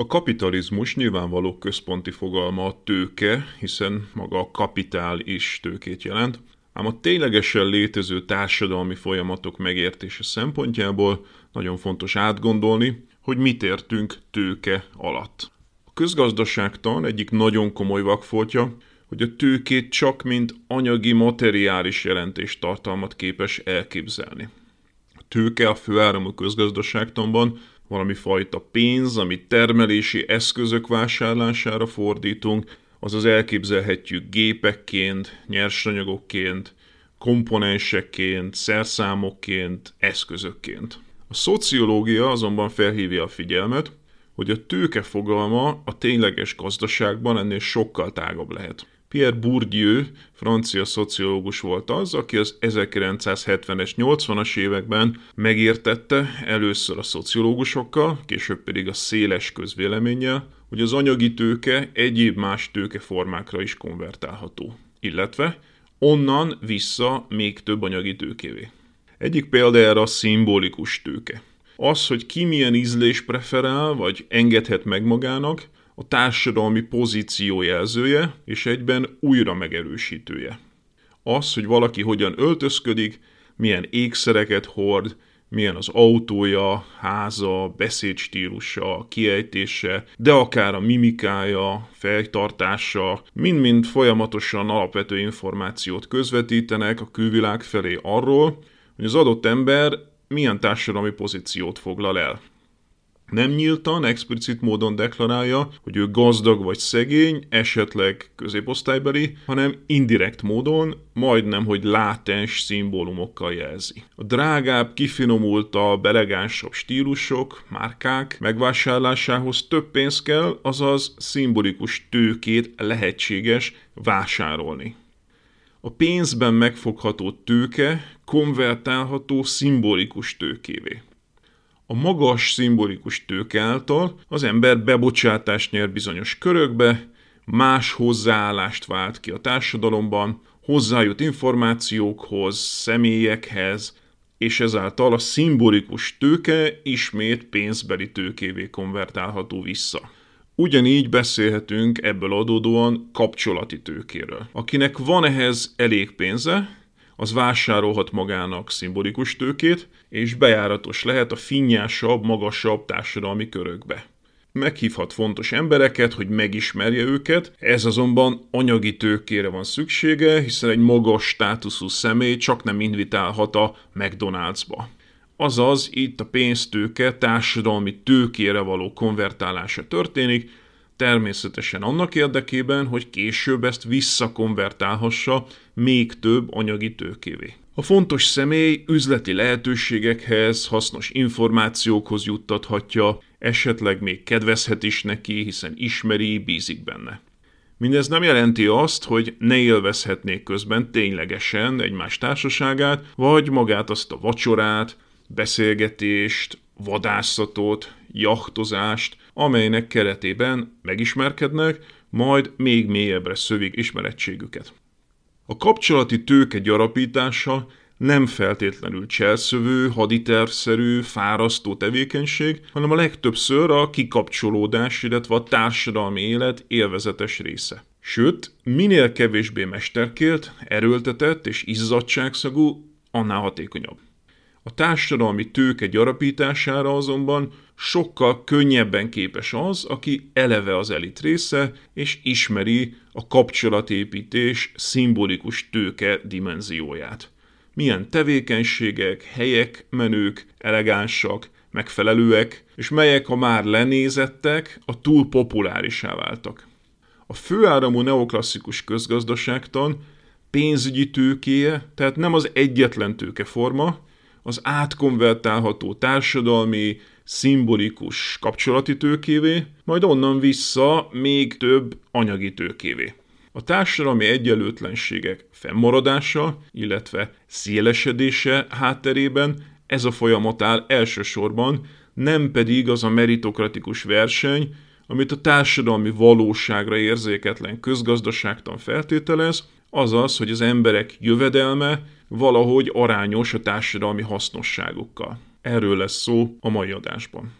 A kapitalizmus nyilvánvaló központi fogalma a tőke, hiszen maga a kapitál is tőkét jelent, ám a ténylegesen létező társadalmi folyamatok megértése szempontjából nagyon fontos átgondolni, hogy mit értünk tőke alatt. A közgazdaságtan egyik nagyon komoly vakfoltja, hogy a tőkét csak mint anyagi materiális jelentéstartalmat képes elképzelni. A tőke a főáramú közgazdaságtanban valami fajta pénz, amit termelési eszközök vásárlására fordítunk, azaz elképzelhetjük gépekként, nyersanyagokként, komponensekként, szerszámokként, eszközökként. A szociológia azonban felhívja a figyelmet, hogy a tőke fogalma a tényleges gazdaságban ennél sokkal tágabb lehet. Pierre Bourdieu, francia szociológus volt az, aki az 1970-es, 80-as években megértette először a szociológusokkal, később pedig a széles közvéleménnyel, hogy az anyagi tőke egyéb más tőkeformákra is konvertálható, illetve onnan vissza még több anyagi tőkévé. Egyik példa erre a szimbolikus tőke. Az, hogy ki milyen ízlés preferál, vagy engedhet meg magának, a társadalmi pozíció jelzője, és egyben újra megerősítője. Az, hogy valaki hogyan öltözködik, milyen ékszereket hord, milyen az autója, háza, beszédstílusa, kiejtése, de akár a mimikája, fejtartása, mind-mind folyamatosan alapvető információt közvetítenek a külvilág felé arról, hogy az adott ember milyen társadalmi pozíciót foglal el. Nem nyíltan, explicit módon deklarálja, hogy ő gazdag vagy szegény, esetleg középosztálybeli, hanem indirekt módon, majdnem, hogy látens szimbólumokkal jelzi. A drágább, kifinomultabb, elegánsabb stílusok, márkák megvásárlásához több pénz kell, azaz szimbolikus tőkét lehetséges vásárolni. A pénzben megfogható tőke konvertálható szimbolikus tőkévé. A magas szimbolikus tőke által az ember bebocsátást nyer bizonyos körökbe, más hozzáállást vált ki a társadalomban, hozzájut információkhoz, személyekhez, és ezáltal a szimbolikus tőke ismét pénzbeli tőkévé konvertálható vissza. Ugyanígy beszélhetünk ebből adódóan kapcsolati tőkéről. Akinek van ehhez elég pénze, az vásárolhat magának szimbolikus tőkét, és bejáratos lehet a finnyásabb, magasabb társadalmi körökbe. Meghívhat fontos embereket, hogy megismerje őket, ez azonban anyagi tőkére van szüksége, hiszen egy magas státuszú személy csak nem invitálhat a McDonald'sba. Azaz itt a pénztőke társadalmi tőkére való konvertálása történik, természetesen annak érdekében, hogy később ezt visszakonvertálhassa még több anyagi tőkévé. A fontos személy üzleti lehetőségekhez, hasznos információkhoz juttathatja, esetleg még kedvezhet is neki, hiszen ismeri, bízik benne. Mindez nem jelenti azt, hogy ne élvezhetnék közben ténylegesen egymás társaságát, vagy magát azt a vacsorát, beszélgetést, vadászatot, jachtozást, amelynek keretében megismerkednek, majd még mélyebbre szövik ismerettségüket. A kapcsolati tőke gyarapítása nem feltétlenül cselszövő, haditervszerű, fárasztó tevékenység, hanem a legtöbbször a kikapcsolódás, illetve a társadalmi élet élvezetes része. Sőt, minél kevésbé mesterkélt, erőltetett és izzadságszagú, annál hatékonyabb. A társadalmi tőke gyarapítására azonban sokkal könnyebben képes az, aki eleve az elit része, és ismeri a kapcsolatépítés szimbolikus tőke dimenzióját. Milyen tevékenységek, helyek, menők, elegánsak, megfelelőek, és melyek a már lenézettek, a túl populárisá váltak. A főáramú neoklasszikus közgazdaságtan pénzügyi tőkéje, tehát nem az egyetlen tőkeforma, az átkonvertálható társadalmi, szimbolikus kapcsolati tőkévé, majd onnan vissza még több anyagi tőkévé. A társadalmi egyenlőtlenségek fennmaradása, illetve szélesedése hátterében ez a folyamat áll elsősorban, nem pedig az a meritokratikus verseny, amit a társadalmi valóságra érzéketlen közgazdaságtan feltételez, azaz, hogy az emberek jövedelme valahogy arányos a társadalmi hasznosságukkal. Erről lesz szó a mai adásban.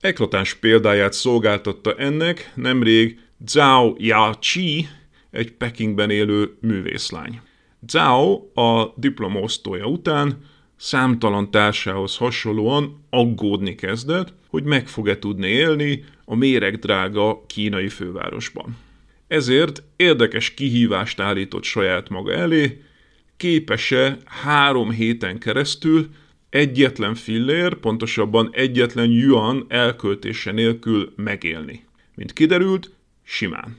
Eklatás példáját szolgáltatta ennek nemrég Zhao Ya-chi, egy Pekingben élő művészlány. Zhao a diplomaosztója után számtalan társához hasonlóan aggódni kezdett, hogy meg fog-e tudni élni a méregdrága kínai fővárosban. Ezért érdekes kihívást állított saját maga elé, képes-e három héten keresztül egyetlen fillér, pontosabban egyetlen yuan elköltése nélkül megélni. Mint kiderült, simán.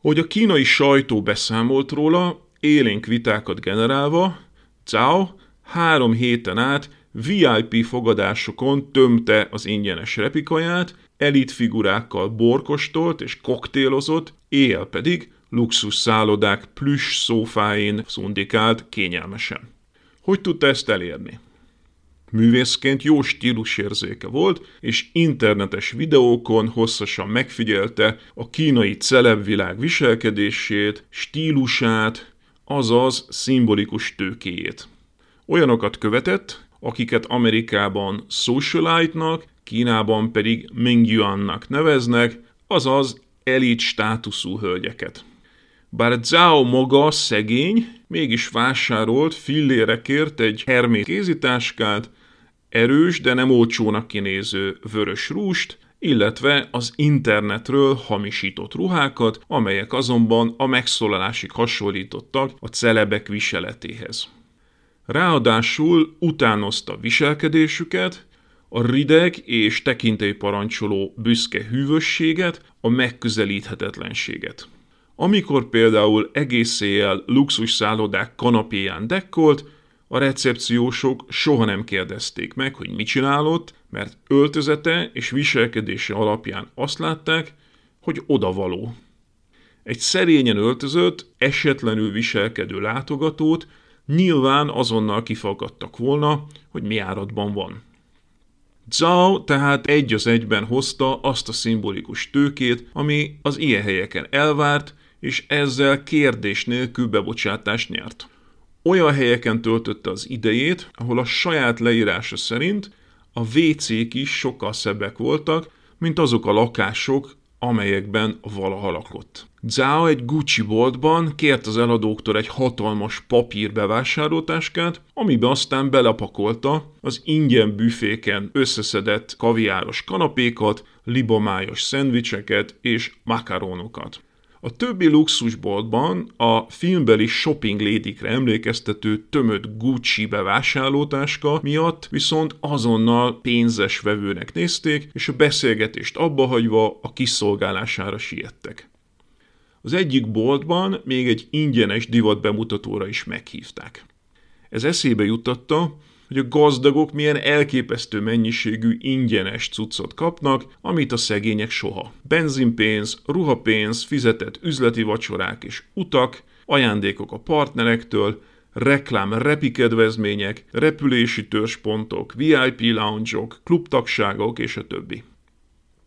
Hogy a kínai sajtó beszámolt róla, élénk vitákat generálva, Cao három héten át VIP fogadásokon tömte az ingyenes repikaját, elitfigurákkal borkostolt és koktélozott, éjjel pedig luxus szállodák plüss szófáin szundikált kényelmesen. Hogy tudta ezt elérni? Művészként jó stílusérzéke volt, és internetes videókon hosszasan megfigyelte a kínai celebvilág viselkedését, stílusát, azaz szimbolikus tőkéjét. Olyanokat követett, akiket Amerikában socialite-nak, Kínában pedig Mingyuannak neveznek, azaz elit státuszú hölgyeket. Bár Zhao maga szegény, mégis vásárolt fillérekért egy hermét kézitáskát, erős, de nem olcsónak kinéző vörös rúst, illetve az internetről hamisított ruhákat, amelyek azonban a megszólalásig hasonlítottak a celebek viseletéhez. Ráadásul utánozta viselkedésüket, a rideg és tekintélyparancsoló büszke hűvösséget, a megközelíthetetlenséget. Amikor például egész éjjel luxus szállodák kanapéján dekkolt, a recepciósok soha nem kérdezték meg, hogy mit csinálott, mert öltözete és viselkedése alapján azt látták, hogy odavaló. Egy szerényen öltözött, esetlenül viselkedő látogatót nyilván azonnal kifaggattak volna, hogy mi áradban van. Zhao tehát egy az egyben hozta azt a szimbolikus tőkét, ami az ilyen helyeken elvárt, és ezzel kérdés nélkül bebocsátást nyert. Olyan helyeken töltötte az idejét, ahol a saját leírása szerint a WC-k is sokkal szebbek voltak, mint azok a lakások, amelyekben valaha lakott. Zhao egy Gucci boltban kért az eladóktól egy hatalmas papír bevásárlótáskát, amibe aztán belepakolta az ingyen büféken összeszedett kaviáros kanapékat, libomájos szendvicseket és makaronokat. A többi luxusboltban a filmbeli shopping lédikre emlékeztető tömött Gucci bevásárlótáska miatt viszont azonnal pénzes vevőnek nézték, és a beszélgetést abbahagyva a kiszolgálására siettek. Az egyik boltban még egy ingyenes divat bemutatóra is meghívták. Ez eszébe juttatta, hogy a gazdagok milyen elképesztő mennyiségű ingyenes cuccot kapnak, amit a szegények soha. Benzinpénz, ruhapénz, fizetett üzleti vacsorák és utak, ajándékok a partnerektől, reklám repikedvezmények, repülési törzspontok, VIP lounge-ok, klubtagságok és a többi.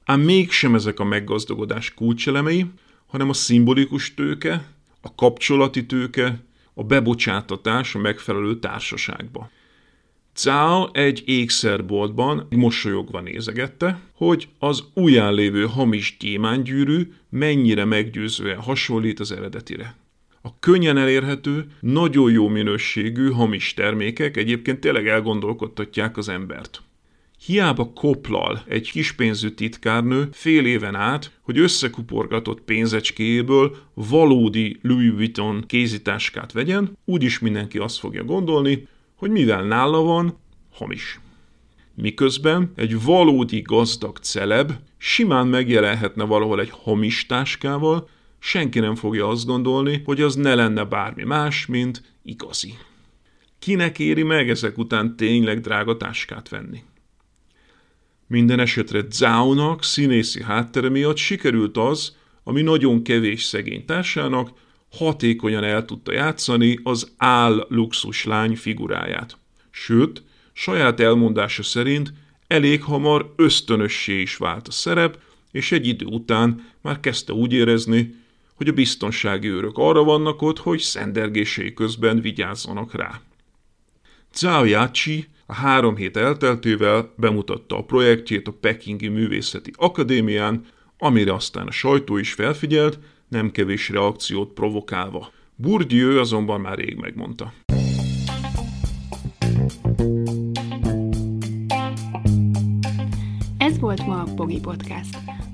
Ám mégsem ezek a meggazdagodás kulcselemei, hanem a szimbolikus tőke, a kapcsolati tőke, a bebocsátatás a megfelelő társaságba. Cao egy ékszerboltban mosolyogva nézegette, hogy az ujján lévő hamis gyémánygyűrű mennyire meggyőzően hasonlít az eredetire. A könnyen elérhető, nagyon jó minőségű hamis termékek egyébként tényleg elgondolkodtatják az embert. Hiába koplal egy kispénzű titkárnő fél éven át, hogy összekuporgatott pénzecskéjéből valódi Louis Vuitton kézitáskát vegyen, úgyis mindenki azt fogja gondolni, hogy mivel nála van, hamis. Miközben egy valódi gazdag celeb simán megjelenhetne valahol egy hamis táskával, senki nem fogja azt gondolni, hogy az ne lenne bármi más, mint igazi. Kinek éri meg ezek után tényleg drága táskát venni? Minden esetre Zhao-nak színészi háttere miatt sikerült az, ami nagyon kevés szegény társának, hatékonyan el tudta játszani az áll luxuslány figuráját. Sőt, saját elmondása szerint elég hamar ösztönössé is vált a szerep, és egy idő után már kezdte úgy érezni, hogy a biztonsági őrök arra vannak ott, hogy szendergései közben vigyázzanak rá. Zhao Yachi a három hét elteltével bemutatta a projektjét a Pekingi Művészeti Akadémián, amire aztán a sajtó is felfigyelt, nem kevés reakciót provokálva. Bourdieu azonban már rég megmondta. Ez volt ma a Pogi Podcast.